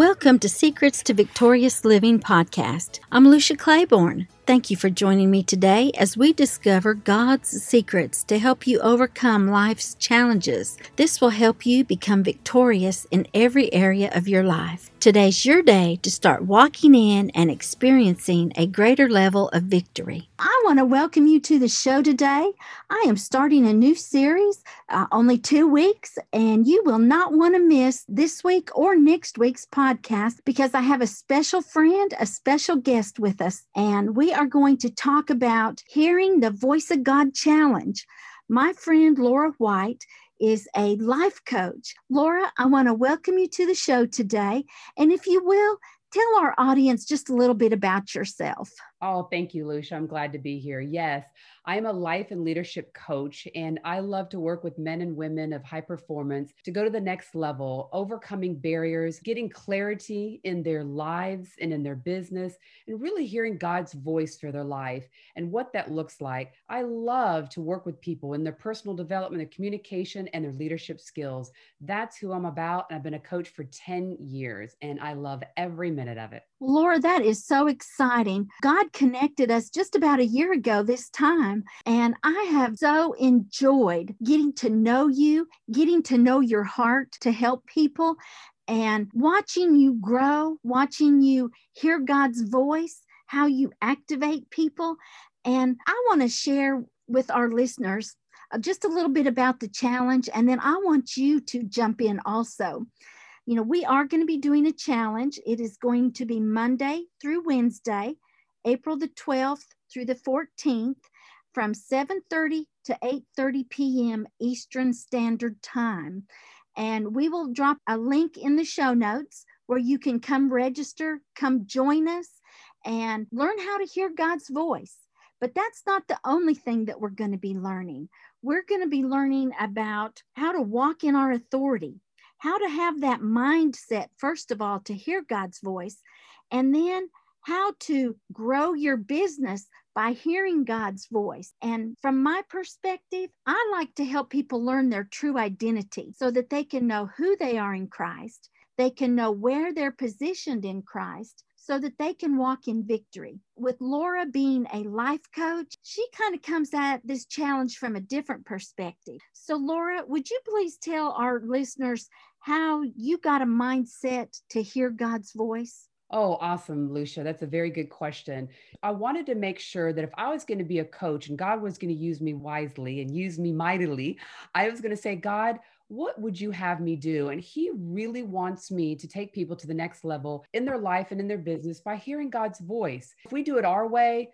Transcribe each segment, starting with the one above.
Welcome to Secrets to Victorious Living podcast. I'm Lucia Claiborne. Thank you for joining me today as we discover God's secrets to help you overcome life's challenges. This will help you become victorious in every area of your life. Today's your day to start walking in and experiencing a greater level of victory. I want to welcome you to the show today. I am starting a new series, uh, only two weeks, and you will not want to miss this week or next week's podcast because I have a special friend, a special guest with us, and we are going to talk about hearing the Voice of God challenge. My friend Laura White is a life coach. Laura, I want to welcome you to the show today. And if you will, tell our audience just a little bit about yourself. Oh, thank you, Lucia. I'm glad to be here. Yes, I'm a life and leadership coach, and I love to work with men and women of high performance to go to the next level, overcoming barriers, getting clarity in their lives and in their business, and really hearing God's voice through their life and what that looks like. I love to work with people in their personal development, their communication, and their leadership skills. That's who I'm about. And I've been a coach for 10 years, and I love every minute of it. Laura, that is so exciting. God connected us just about a year ago this time, and I have so enjoyed getting to know you, getting to know your heart to help people, and watching you grow, watching you hear God's voice, how you activate people. And I want to share with our listeners uh, just a little bit about the challenge, and then I want you to jump in also you know, we are going to be doing a challenge. It is going to be Monday through Wednesday, April the 12th through the 14th from 7:30 to 8:30 p.m. Eastern Standard Time. And we will drop a link in the show notes where you can come register, come join us and learn how to hear God's voice. But that's not the only thing that we're going to be learning. We're going to be learning about how to walk in our authority, how to have that mindset, first of all, to hear God's voice, and then how to grow your business by hearing God's voice. And from my perspective, I like to help people learn their true identity so that they can know who they are in Christ. They can know where they're positioned in Christ so that they can walk in victory. With Laura being a life coach, she kind of comes at this challenge from a different perspective. So, Laura, would you please tell our listeners how you got a mindset to hear God's voice? Oh, awesome, Lucia. That's a very good question. I wanted to make sure that if I was going to be a coach and God was going to use me wisely and use me mightily, I was going to say, God, what would you have me do? And he really wants me to take people to the next level in their life and in their business by hearing God's voice. If we do it our way,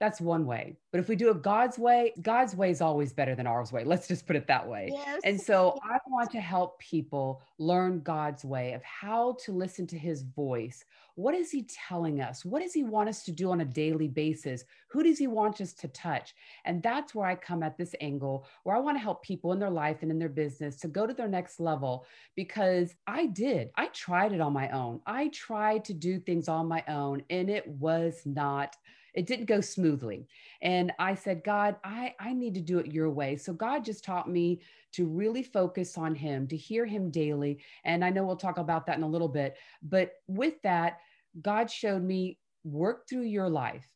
that's one way. But if we do it God's way, God's way is always better than ours way. Let's just put it that way. Yes. And so I want to help people learn God's way of how to listen to his voice. What is he telling us? What does he want us to do on a daily basis? Who does he want us to touch? And that's where I come at this angle where I want to help people in their life and in their business to go to their next level because I did. I tried it on my own. I tried to do things on my own and it was not it didn't go smoothly. And i said god i i need to do it your way. So god just taught me to really focus on him to hear him daily. And i know we'll talk about that in a little bit. But with that god showed me work through your life.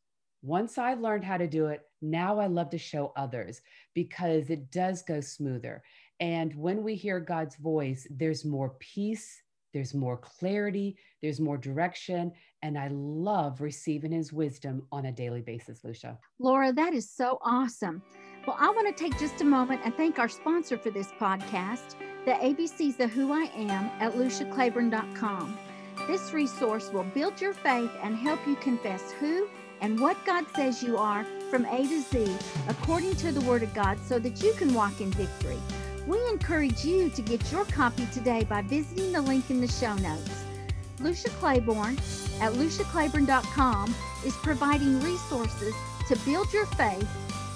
Once I've learned how to do it now i love to show others because it does go smoother. And when we hear god's voice there's more peace there's more clarity, there's more direction, and I love receiving his wisdom on a daily basis, Lucia. Laura, that is so awesome. Well, I want to take just a moment and thank our sponsor for this podcast, the ABCs of Who I Am at luciaclaiborne.com. This resource will build your faith and help you confess who and what God says you are from A to Z according to the Word of God so that you can walk in victory. We encourage you to get your copy today by visiting the link in the show notes. Lucia Claiborne at luciaclaiborne.com is providing resources to build your faith,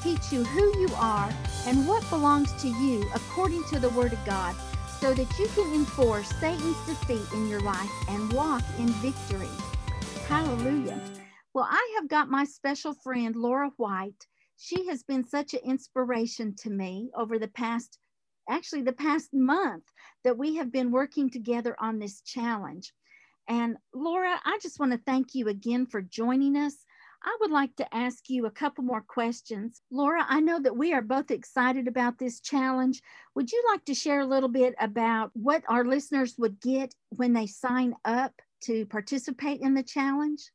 teach you who you are, and what belongs to you according to the Word of God so that you can enforce Satan's defeat in your life and walk in victory. Hallelujah. Well, I have got my special friend, Laura White. She has been such an inspiration to me over the past actually the past month that we have been working together on this challenge. And Laura, I just want to thank you again for joining us. I would like to ask you a couple more questions. Laura, I know that we are both excited about this challenge. Would you like to share a little bit about what our listeners would get when they sign up to participate in the challenge?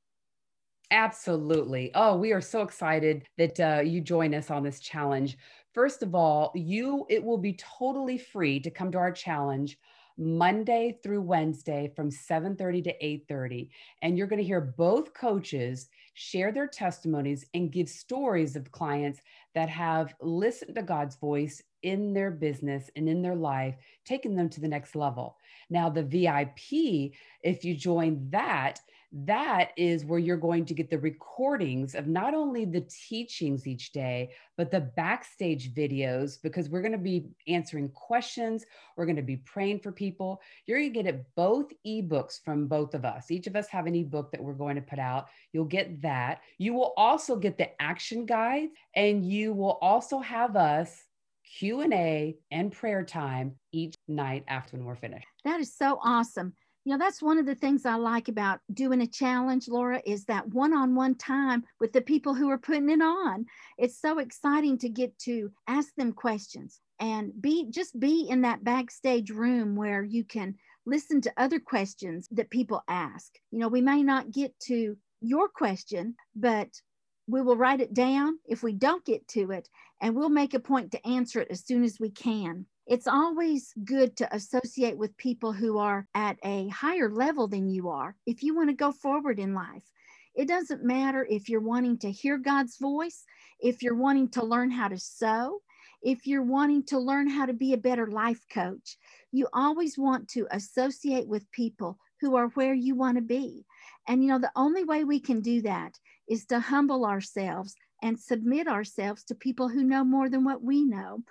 Absolutely. Oh, we are so excited that uh, you join us on this challenge. First of all, you it will be totally free to come to our challenge Monday through Wednesday from 7:30 to 8:30 and you're going to hear both coaches share their testimonies and give stories of clients that have listened to God's voice in their business and in their life, taking them to the next level. Now the VIP, if you join that, that is where you're going to get the recordings of not only the teachings each day, but the backstage videos because we're going to be answering questions. We're going to be praying for people. You're going to get it both ebooks from both of us. Each of us have an ebook that we're going to put out. You'll get that. You will also get the action guides and you will also have us Q&A and prayer time each night after when we're finished. That is so awesome you know that's one of the things i like about doing a challenge laura is that one-on-one time with the people who are putting it on. It's so exciting to get to ask them questions and be just be in that backstage room where you can listen to other questions that people ask. You know we may not get to your question but we will write it down if we don't get to it and we'll make a point to answer it as soon as we can it's always good to associate with people who are at a higher level than you are if you want to go forward in life. It doesn't matter if you're wanting to hear God's voice, if you're wanting to learn how to sew, if you're wanting to learn how to be a better life coach. You always want to associate with people who are where you want to be. And you know, the only way we can do that is to humble ourselves and submit ourselves to people who know more than what we know.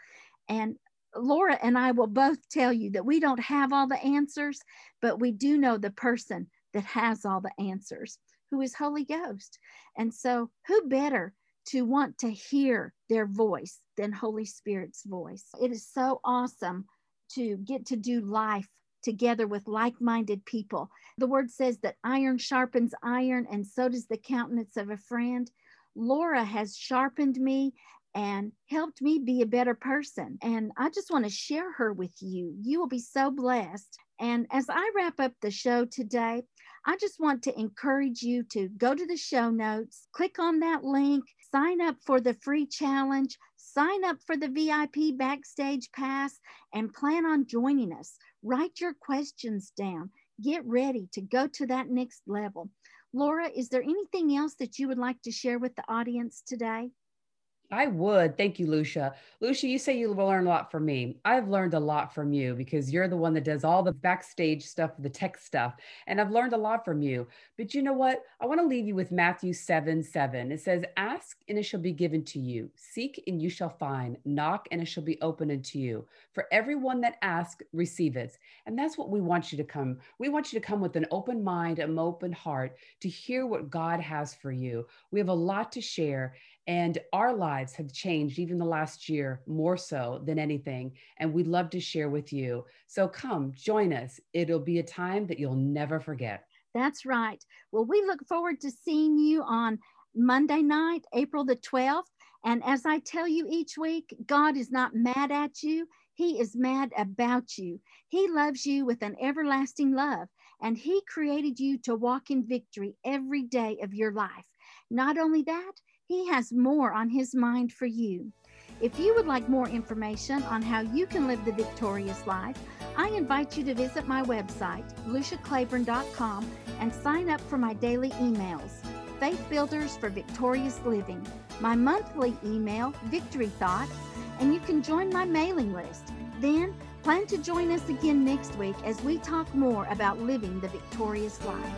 And Laura and I will both tell you that we don't have all the answers, but we do know the person that has all the answers, who is Holy Ghost. And so, who better to want to hear their voice than Holy Spirit's voice? It is so awesome to get to do life together with like minded people. The word says that iron sharpens iron, and so does the countenance of a friend. Laura has sharpened me and helped me be a better person. And I just want to share her with you. You will be so blessed. And as I wrap up the show today, I just want to encourage you to go to the show notes, click on that link, sign up for the free challenge, sign up for the VIP backstage pass, and plan on joining us. Write your questions down. Get ready to go to that next level. Laura, is there anything else that you would like to share with the audience today? I would. Thank you, Lucia. Lucia, you say you will learn a lot from me. I've learned a lot from you because you're the one that does all the backstage stuff, the tech stuff. And I've learned a lot from you. But you know what? I want to leave you with Matthew 7 7. It says, Ask and it shall be given to you. Seek and you shall find. Knock and it shall be opened unto you. For everyone that asks, receiveth. And that's what we want you to come. We want you to come with an open mind, an open heart to hear what God has for you. We have a lot to share. And our lives have changed even the last year more so than anything. And we'd love to share with you. So come join us. It'll be a time that you'll never forget. That's right. Well, we look forward to seeing you on Monday night, April the 12th. And as I tell you each week, God is not mad at you. He is mad about you. He loves you with an everlasting love, and He created you to walk in victory every day of your life. Not only that, he has more on His mind for you. If you would like more information on how you can live the victorious life, I invite you to visit my website, luciaclaiborne.com, and sign up for my daily emails, Faith Builders for Victorious Living, my monthly email, Victory Thoughts, and you can join my mailing list. Then, plan to join us again next week as we talk more about living the victorious life.